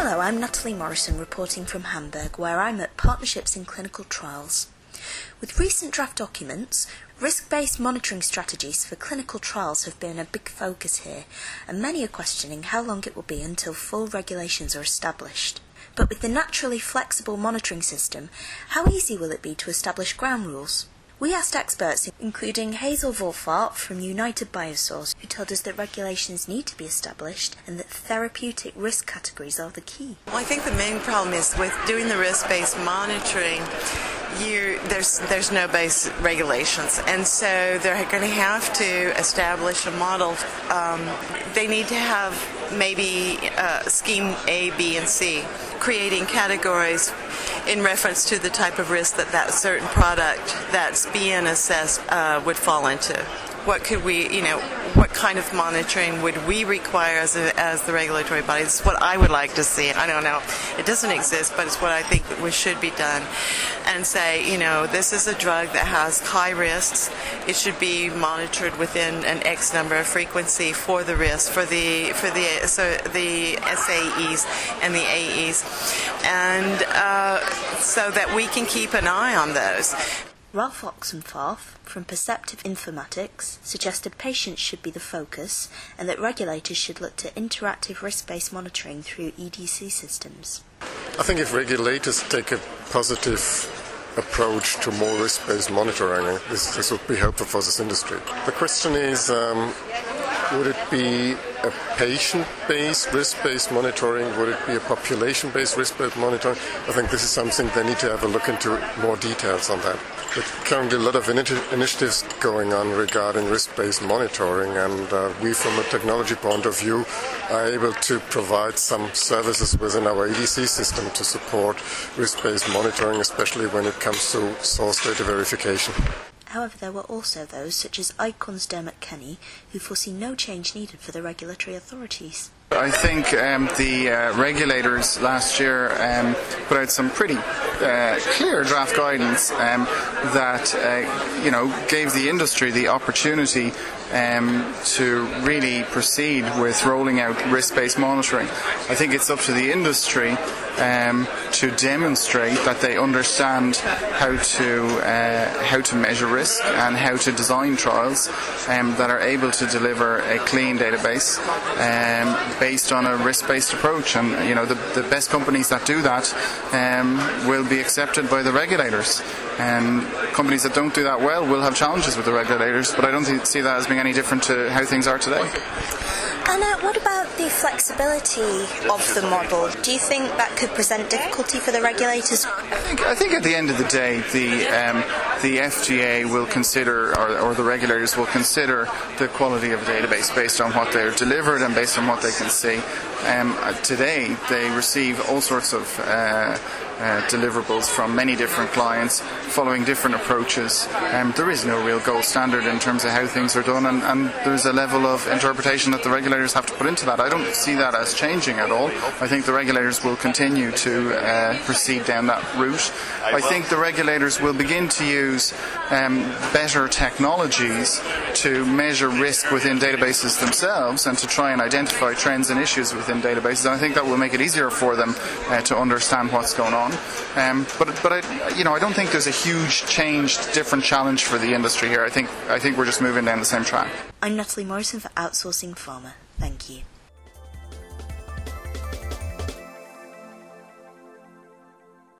Hello, I'm Natalie Morrison reporting from Hamburg, where I'm at Partnerships in Clinical Trials. With recent draft documents, risk based monitoring strategies for clinical trials have been a big focus here, and many are questioning how long it will be until full regulations are established. But with the naturally flexible monitoring system, how easy will it be to establish ground rules? We asked experts, including Hazel Wolfart from United Biosource, who told us that regulations need to be established and that therapeutic risk categories are the key. Well, I think the main problem is with doing the risk-based monitoring, you, there's there's no base regulations, and so they're going to have to establish a model. Um, they need to have maybe uh, scheme A, B, and C, creating categories in reference to the type of risk that that certain product that's being assessed uh, would fall into. What could we, you know, what kind of monitoring would we require as, a, as the regulatory body? This is what I would like to see. I don't know. It doesn't exist, but it's what I think we should be done. And say, you know, this is a drug that has high risks. It should be monitored within an X number of frequency for the risk, for the for the so the SAEs and the AEs, and uh, so that we can keep an eye on those. Ralph Oxenfarth from Perceptive Informatics suggested patients should be the focus and that regulators should look to interactive risk based monitoring through EDC systems. I think if regulators take a positive approach to more risk based monitoring, this, this would be helpful for this industry. The question is um, would it be a patient-based risk-based monitoring? Would it be a population-based risk-based monitoring? I think this is something they need to have a look into more details on that. There's currently a lot of initi- initiatives going on regarding risk-based monitoring, and uh, we, from a technology point of view, are able to provide some services within our EDC system to support risk-based monitoring, especially when it comes to source data verification. However, there were also those, such as Icon's Dermot Kenny, who foresee no change needed for the regulatory authorities. I think um, the uh, regulators last year um, put out some pretty uh, clear draft guidance um, that uh, you know gave the industry the opportunity um, to really proceed with rolling out risk-based monitoring. I think it's up to the industry um, to demonstrate that they understand how to uh, how to measure risk and how to design trials um, that are able to deliver a clean database um, based on a risk-based approach. And you know the, the best companies that do that um, will be accepted by the regulators. And companies that don't do that well will have challenges with the regulators, but I don't see that as being any different to how things are today. Uh, what about the flexibility of the model? Do you think that could present difficulty for the regulators? I think, I think at the end of the day, the um, the FDA will consider, or, or, the regulators will consider the quality of a database based on what they're delivered and based on what they can see. Um, today, they receive all sorts of uh, uh, deliverables from many different clients following different approaches. Um, there is no real gold standard in terms of how things are done, and, and, there's a level of interpretation that the regulators have to put into that. I don't see that as changing at all. I think the regulators will continue to uh, proceed down that route. I think the regulators will begin to use um, better technologies to measure risk within databases themselves and to try and identify trends and issues within databases. And I think that will make it easier for them uh, to understand what's going on. Um, but but I, you know I don't think there's a huge change, different challenge for the industry here. I think I think we're just moving down the same track. I'm Natalie Morrison for Outsourcing Pharma. Thank you.